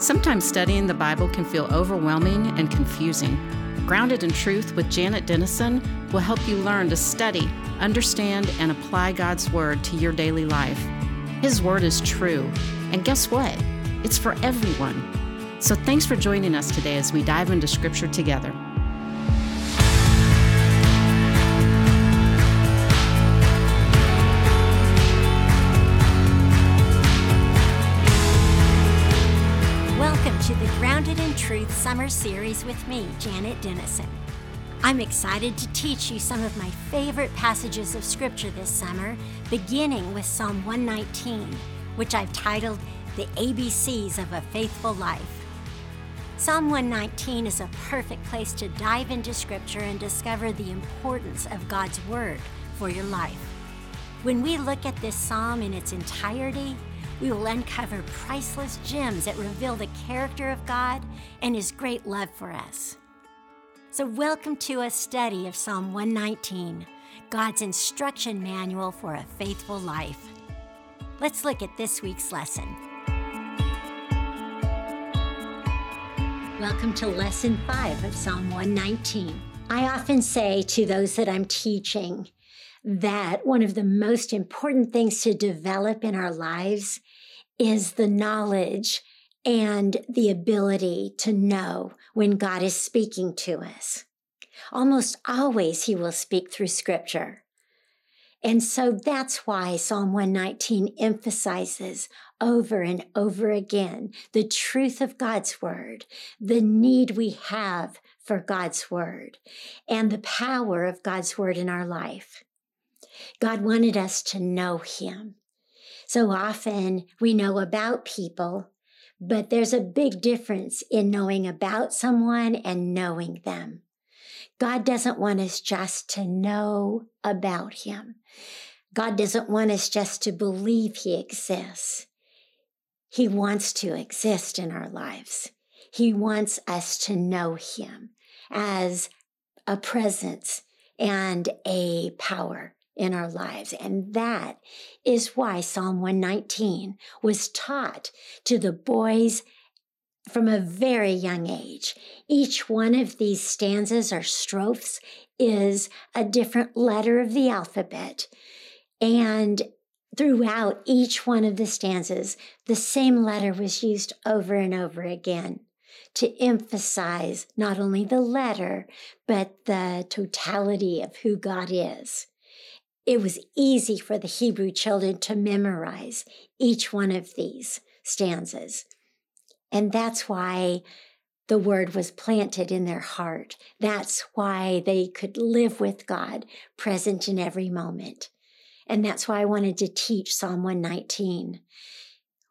Sometimes studying the Bible can feel overwhelming and confusing. Grounded in Truth with Janet Denison will help you learn to study, understand, and apply God's Word to your daily life. His Word is true, and guess what? It's for everyone. So thanks for joining us today as we dive into Scripture together. Truth Summer Series with me, Janet Denison. I'm excited to teach you some of my favorite passages of Scripture this summer, beginning with Psalm 119, which I've titled The ABCs of a Faithful Life. Psalm 119 is a perfect place to dive into Scripture and discover the importance of God's Word for your life. When we look at this psalm in its entirety, we will uncover priceless gems that reveal the character of God and His great love for us. So, welcome to a study of Psalm 119, God's instruction manual for a faithful life. Let's look at this week's lesson. Welcome to Lesson 5 of Psalm 119. I often say to those that I'm teaching that one of the most important things to develop in our lives is the knowledge and the ability to know when God is speaking to us. Almost always, He will speak through Scripture. And so that's why Psalm 119 emphasizes over and over again the truth of God's Word, the need we have for God's Word, and the power of God's Word in our life. God wanted us to know Him. So often we know about people, but there's a big difference in knowing about someone and knowing them. God doesn't want us just to know about Him. God doesn't want us just to believe He exists. He wants to exist in our lives. He wants us to know Him as a presence and a power in our lives. And that is why Psalm 119 was taught to the boys from a very young age. Each one of these stanzas or strophes is a different letter of the alphabet. And throughout each one of the stanzas, the same letter was used over and over again to emphasize not only the letter, but the totality of who God is it was easy for the Hebrew children to memorize each one of these stanzas. And that's why the word was planted in their heart. That's why they could live with God present in every moment. And that's why I wanted to teach Psalm 119.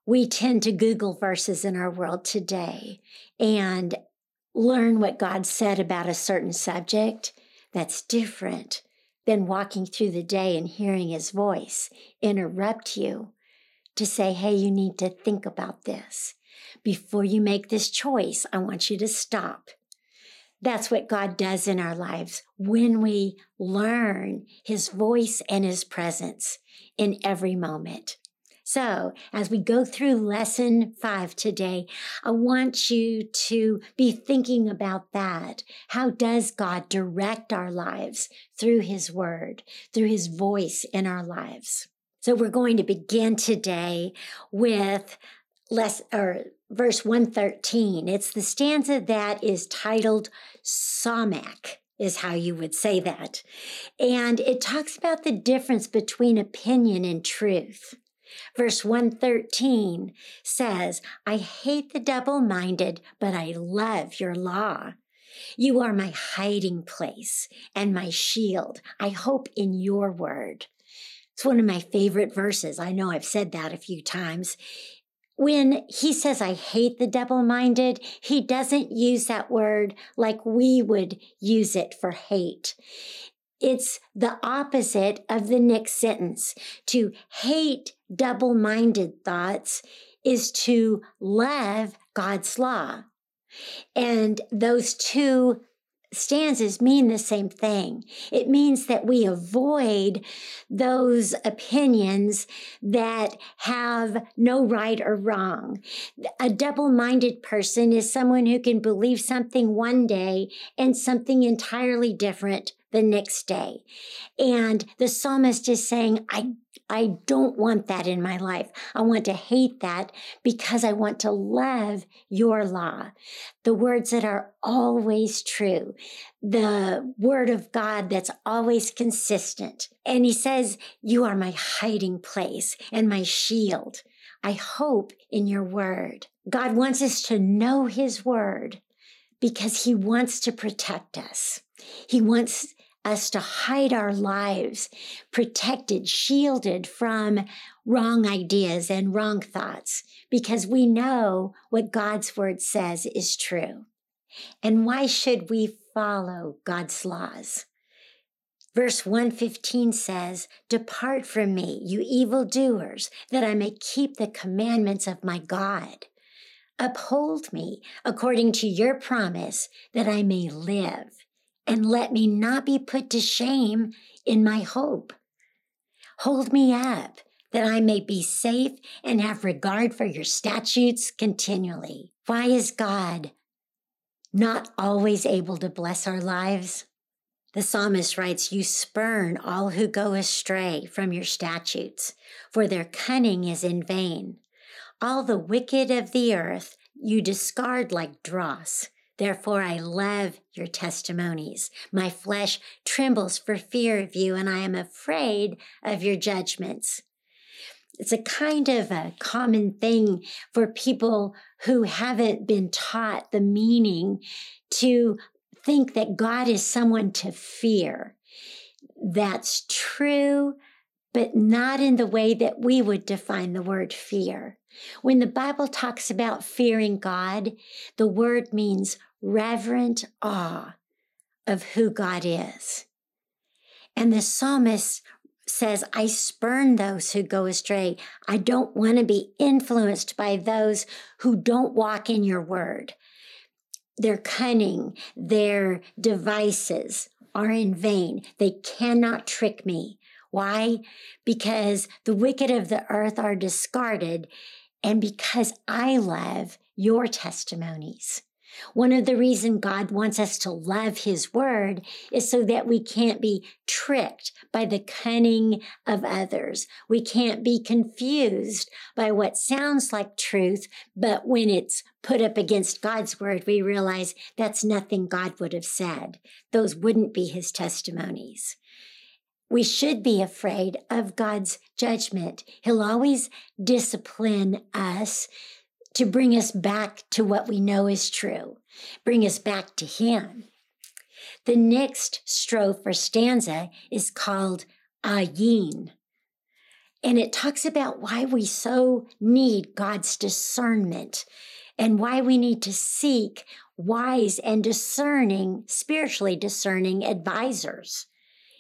We tend to Google verses in our world today and learn what God said about a certain subject that's different than walking through the day and hearing his voice interrupt you to say, hey, you need to think about this. Before you make this choice, I want you to stop. That's what God does in our lives when we learn his voice and his presence in every moment. So, as we go through lesson five today, I want you to be thinking about that. How does God direct our lives through his word, through his voice in our lives? So, we're going to begin today with less or verse 113. It's the stanza that is titled Samekh is how you would say that. And it talks about the difference between opinion and truth. Verse 113 says, I hate the double minded, but I love your law. You are my hiding place and my shield. I hope in your word. It's one of my favorite verses. I know I've said that a few times. When he says, I hate the double minded, he doesn't use that word like we would use it for hate. It's the opposite of the next sentence. To hate double minded thoughts is to love God's law. And those two stanzas mean the same thing. It means that we avoid those opinions that have no right or wrong. A double minded person is someone who can believe something one day and something entirely different the next day. And the psalmist is saying, I I don't want that in my life. I want to hate that because I want to love your law. The words that are always true, the word of God that's always consistent. And he says, You are my hiding place and my shield. I hope in your word. God wants us to know his word because he wants to protect us. He wants us to hide our lives, protected, shielded from wrong ideas and wrong thoughts, because we know what God's word says is true. And why should we follow God's laws? Verse 115 says, Depart from me, you evildoers, that I may keep the commandments of my God. Uphold me according to your promise, that I may live and let me not be put to shame in my hope. Hold me up that I may be safe and have regard for your statutes continually. Why is God not always able to bless our lives? The psalmist writes, You spurn all who go astray from your statutes, for their cunning is in vain. All the wicked of the earth you discard like dross. Therefore, I love your testimonies. My flesh trembles for fear of you, and I am afraid of your judgments. It's a kind of a common thing for people who haven't been taught the meaning to think that God is someone to fear. That's true, but not in the way that we would define the word fear. When the Bible talks about fearing God, the word means reverent awe of who God is. And the psalmist says, I spurn those who go astray. I don't want to be influenced by those who don't walk in your word. Their cunning, their devices are in vain. They cannot trick me. Why? Because the wicked of the earth are discarded, and because I love your testimonies. One of the reasons God wants us to love his word is so that we can't be tricked by the cunning of others. We can't be confused by what sounds like truth, but when it's put up against God's word, we realize that's nothing God would have said. Those wouldn't be his testimonies. We should be afraid of God's judgment. He'll always discipline us to bring us back to what we know is true, bring us back to Him. The next strophe or stanza is called Ayin. And it talks about why we so need God's discernment and why we need to seek wise and discerning, spiritually discerning advisors.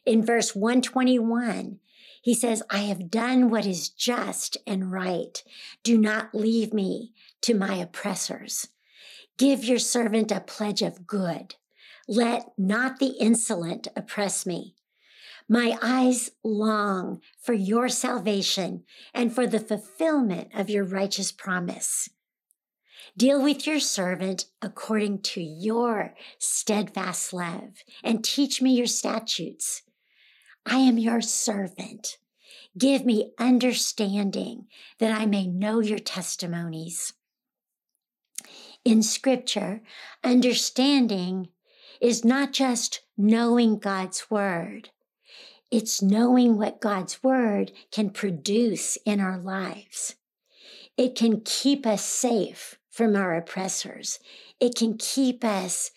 In verse 121, he says, I have done what is just and right. Do not leave me to my oppressors. Give your servant a pledge of good. Let not the insolent oppress me. My eyes long for your salvation and for the fulfillment of your righteous promise. Deal with your servant according to your steadfast love and teach me your statutes. I am your servant. Give me understanding that I may know your testimonies. In scripture, understanding is not just knowing God's word. It's knowing what God's word can produce in our lives. It can keep us safe from our oppressors. It can keep us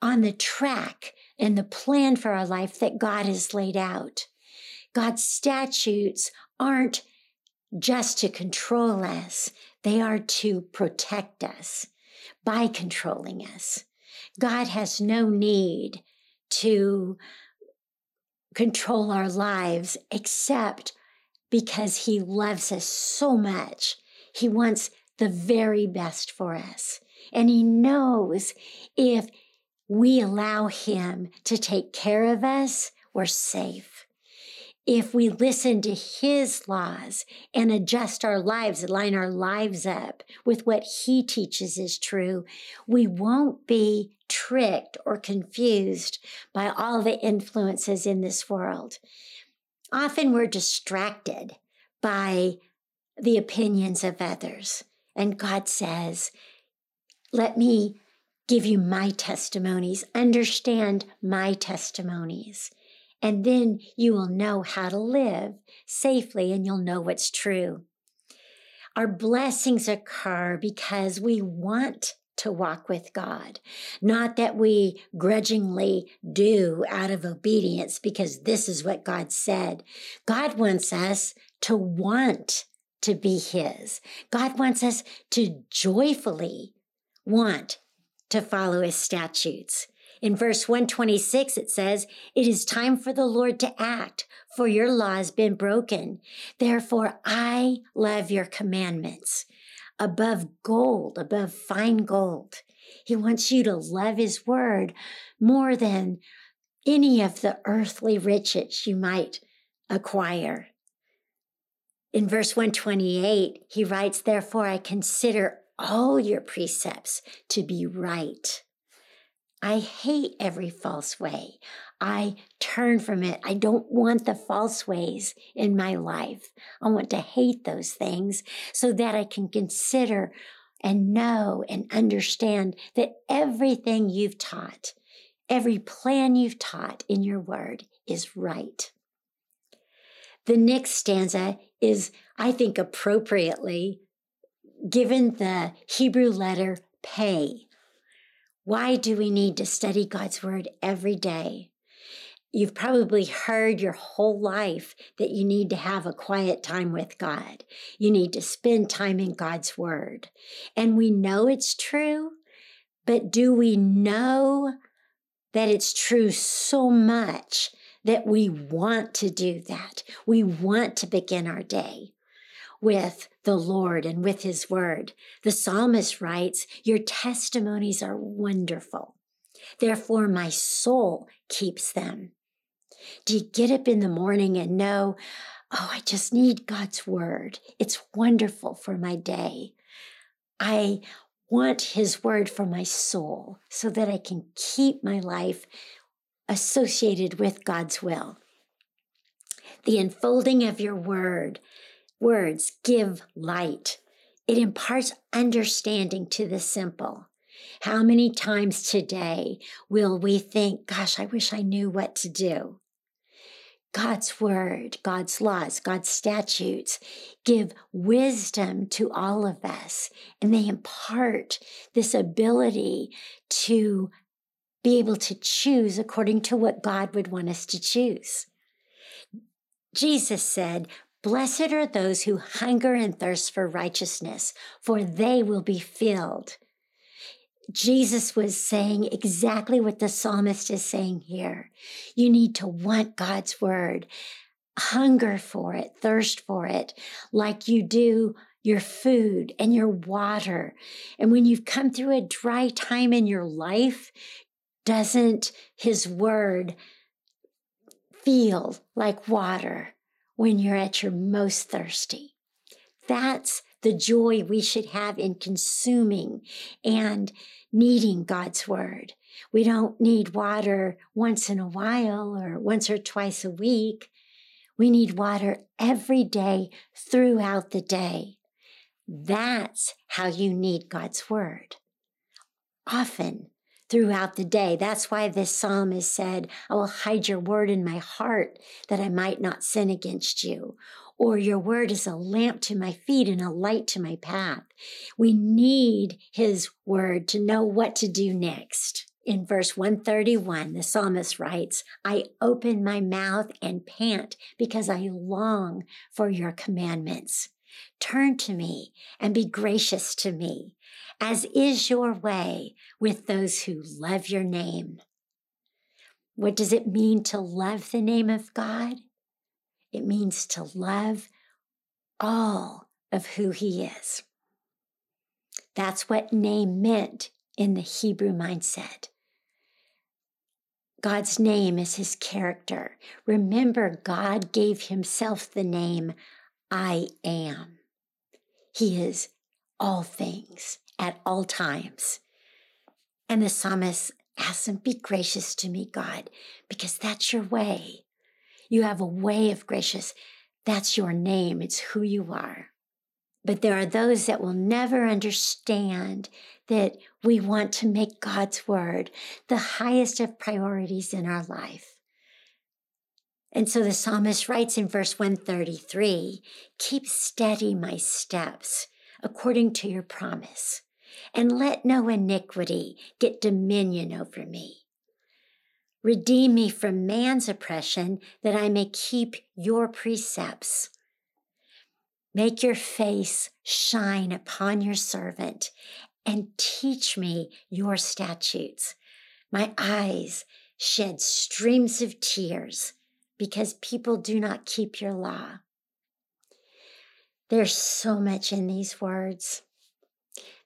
on the track and the plan for our life that God has laid out. God's statutes aren't just to control us, they are to protect us by controlling us. God has no need to control our lives except because He loves us so much. He wants the very best for us. And He knows if we allow Him to take care of us, we're safe. If we listen to His laws and adjust our lives, line our lives up with what He teaches is true, we won't be tricked or confused by all the influences in this world. Often we're distracted by the opinions of others. And God says, Let me give you my testimonies, understand my testimonies. And then you will know how to live safely and you'll know what's true. Our blessings occur because we want to walk with God. Not that we grudgingly do out of obedience because this is what God said. God wants us to want to be His. God wants us to joyfully want to follow His statutes. In verse 126, it says, It is time for the Lord to act, for your law has been broken. Therefore, I love your commandments above gold, above fine gold. He wants you to love His word more than any of the earthly riches you might acquire. In verse 128, he writes, Therefore, I consider all your precepts to be right. I hate every false way. I turn from it. I don't want the false ways in my life. I want to hate those things so that I can consider and know and understand that everything you've taught, every plan you've taught in your word is right. The next stanza is, I think, appropriately given the Hebrew letter Pe. Why do we need to study God's word every day? You've probably heard your whole life that you need to have a quiet time with God. You need to spend time in God's word. And we know it's true, but do we know that it's true so much that we want to do that? We want to begin our day with the Lord and with his word. The psalmist writes, Your testimonies are wonderful. Therefore, my soul keeps them. Do you get up in the morning and know, oh, I just need God's word? It's wonderful for my day. I want his word for my soul so that I can keep my life associated with God's will. The unfolding of your word Words give light. It imparts understanding to the simple. How many times today will we think, gosh, I wish I knew what to do? God's word, God's laws, God's statutes give wisdom to all of us, and they impart this ability to be able to choose according to what God would want us to choose. Jesus said, Blessed are those who hunger and thirst for righteousness, for they will be filled. Jesus was saying exactly what the psalmist is saying here. You need to want God's word, hunger for it, thirst for it, like you do your food and your water. And when you've come through a dry time in your life, doesn't his word feel like water? When you're at your most thirsty. That's the joy we should have in consuming and needing God's word. We don't need water once in a while or once or twice a week. We need water every day throughout the day. That's how you need God's word. Often throughout the day. That's why this psalm is said, I will hide your word in my heart that I might not sin against you. Or your word is a lamp to my feet and a light to my path. We need his word to know what to do next. In verse 131, the psalmist writes, I open my mouth and pant because I long for your commandments. Turn to me and be gracious to me as is your way with those who love your name. What does it mean to love the name of God? It means to love all of who He is. That's what name meant in the Hebrew mindset. God's name is his character. Remember, God gave himself the name I am. He is all things at all times. And the psalmist asks him, Be gracious to me, God, because that's your way. You have a way of gracious. That's your name, it's who you are. But there are those that will never understand that we want to make God's word the highest of priorities in our life. And so the psalmist writes in verse 133 Keep steady my steps according to your promise, and let no iniquity get dominion over me. Redeem me from man's oppression that I may keep your precepts. Make your face shine upon your servant and teach me your statutes. My eyes shed streams of tears because people do not keep your law. There's so much in these words.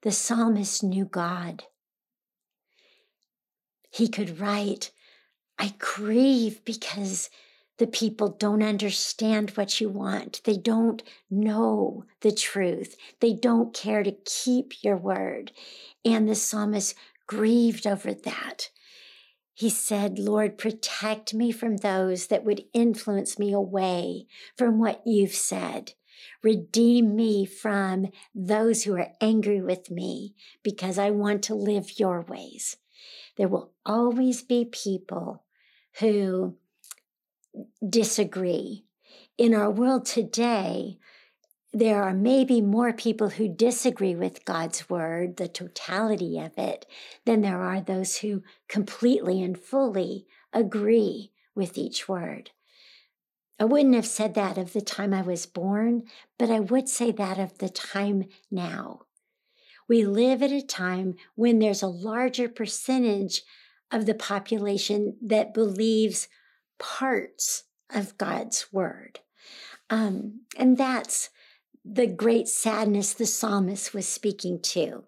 The psalmist knew God. He could write, I grieve because the people don't understand what you want. They don't know the truth. They don't care to keep your word. And the psalmist grieved over that. He said, Lord, protect me from those that would influence me away from what you've said. Redeem me from those who are angry with me because I want to live your ways. There will always be people who disagree. In our world today, there are maybe more people who disagree with God's word, the totality of it, than there are those who completely and fully agree with each word. I wouldn't have said that of the time I was born, but I would say that of the time now. We live at a time when there's a larger percentage of the population that believes parts of God's word. Um, and that's the great sadness the psalmist was speaking to.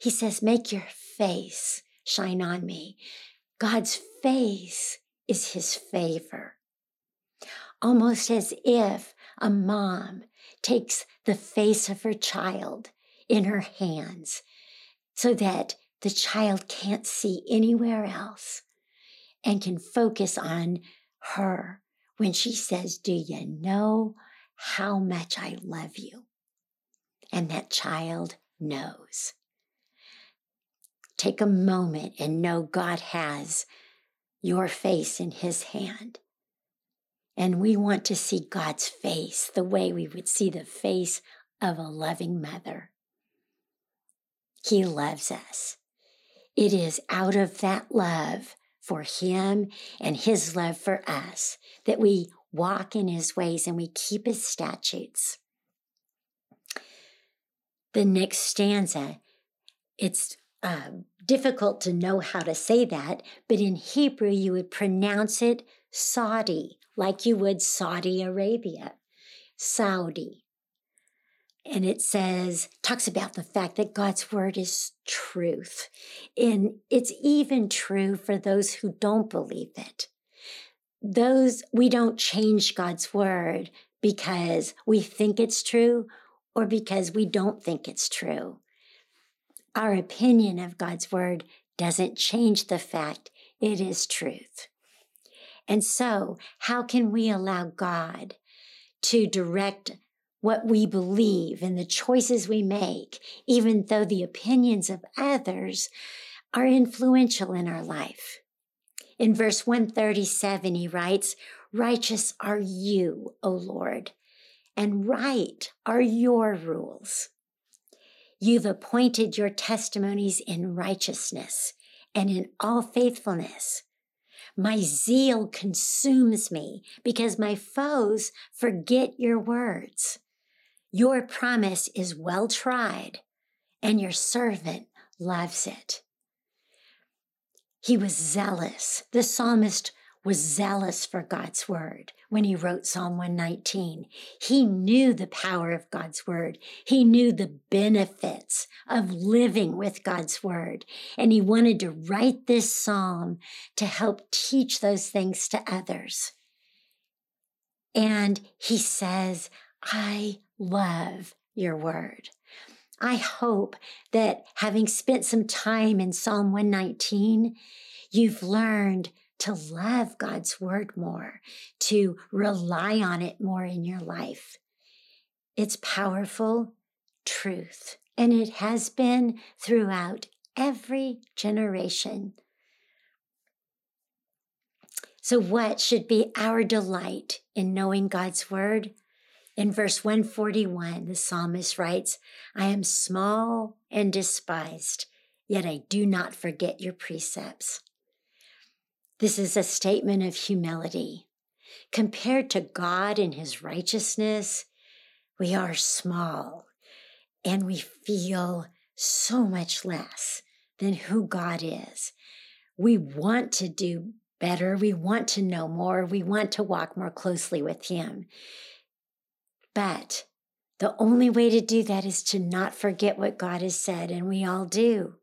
He says, Make your face shine on me. God's face is his favor. Almost as if a mom takes the face of her child in her hands so that the child can't see anywhere else and can focus on her when she says, Do you know how much I love you? And that child knows. Take a moment and know God has your face in his hand. And we want to see God's face the way we would see the face of a loving mother. He loves us. It is out of that love for him and his love for us, that we walk in his ways and we keep his statutes. The next stanza, it's uh, difficult to know how to say that, but in Hebrew, you would pronounce it Saudi, like you would Saudi Arabia, Saudi and it says talks about the fact that God's word is truth. And it's even true for those who don't believe it. Those we don't change God's word because we think it's true or because we don't think it's true. Our opinion of God's word doesn't change the fact it is truth. And so, how can we allow God to direct what we believe and the choices we make, even though the opinions of others are influential in our life. In verse 137, he writes, Righteous are you, O Lord, and right are your rules. You've appointed your testimonies in righteousness and in all faithfulness. My zeal consumes me because my foes forget your words. Your promise is well tried, and your servant loves it. He was zealous. The psalmist was zealous for God's word when he wrote Psalm 119. He knew the power of God's word. He knew the benefits of living with God's word. And he wanted to write this psalm to help teach those things to others. And he says, I love your word. I hope that having spent some time in Psalm 119, you've learned to love God's word more, to rely on it more in your life. It's powerful truth, and it has been throughout every generation. So, what should be our delight in knowing God's word? In verse 141, the psalmist writes, I am small and despised, yet I do not forget your precepts. This is a statement of humility. Compared to God and his righteousness, we are small and we feel so much less than who God is. We want to do better. We want to know more. We want to walk more closely with him. But the only way to do that is to not forget what God has said, and we all do.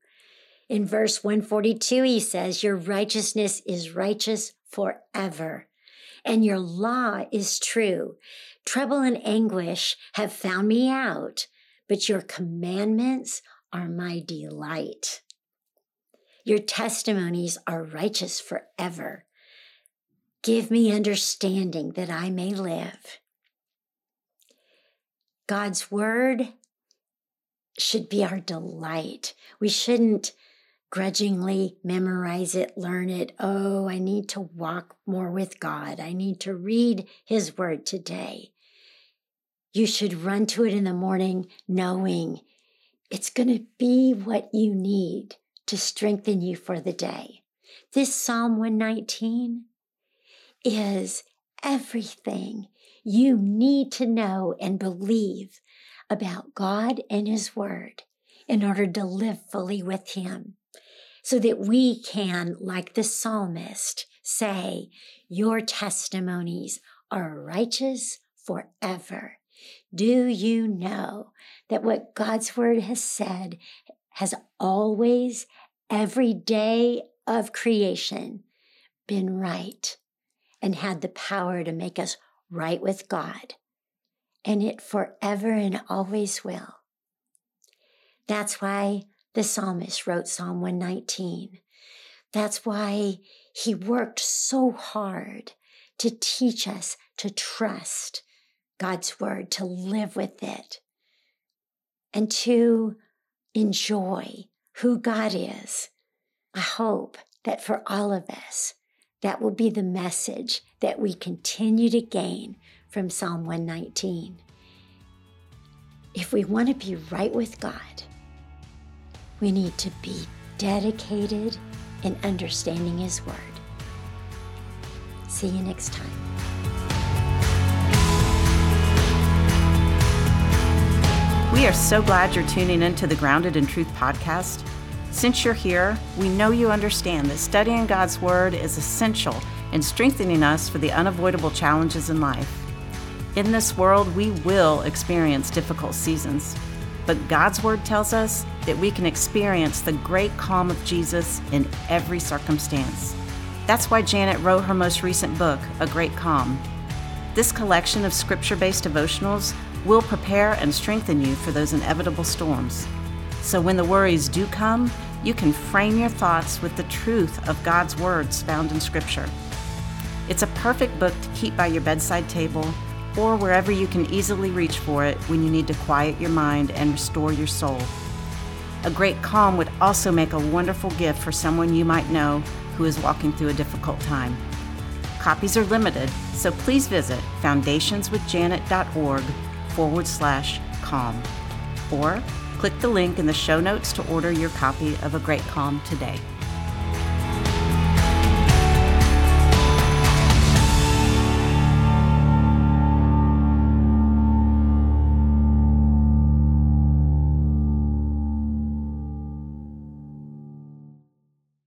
In verse 142, he says, Your righteousness is righteous forever, and your law is true. Trouble and anguish have found me out, but your commandments are my delight. Your testimonies are righteous forever. Give me understanding that I may live. God's word should be our delight. We shouldn't grudgingly memorize it, learn it. Oh, I need to walk more with God. I need to read his word today. You should run to it in the morning knowing it's going to be what you need to strengthen you for the day. This Psalm 119 is everything you need to know and believe about God and His Word in order to live fully with Him. So that we can, like the psalmist, say, Your testimonies are righteous forever. Do you know that what God's Word has said has always, every day of creation, been right and had the power to make us right with God, and it forever and always will. That's why the psalmist wrote Psalm 119. That's why he worked so hard to teach us to trust God's word, to live with it, and to enjoy who God is. I hope that for all of us, that will be the message that we continue to gain from Psalm 119. If we want to be right with God, we need to be dedicated in understanding His Word. See you next time. We are so glad you're tuning into the Grounded in Truth podcast. Since you're here, we know you understand that studying God's Word is essential in strengthening us for the unavoidable challenges in life. In this world, we will experience difficult seasons, but God's Word tells us that we can experience the great calm of Jesus in every circumstance. That's why Janet wrote her most recent book, A Great Calm. This collection of scripture based devotionals will prepare and strengthen you for those inevitable storms. So when the worries do come, you can frame your thoughts with the truth of God's words found in Scripture. It's a perfect book to keep by your bedside table or wherever you can easily reach for it when you need to quiet your mind and restore your soul. A great calm would also make a wonderful gift for someone you might know who is walking through a difficult time. Copies are limited, so please visit foundationswithjanet.org forward slash calm or Click the link in the show notes to order your copy of A Great Calm today.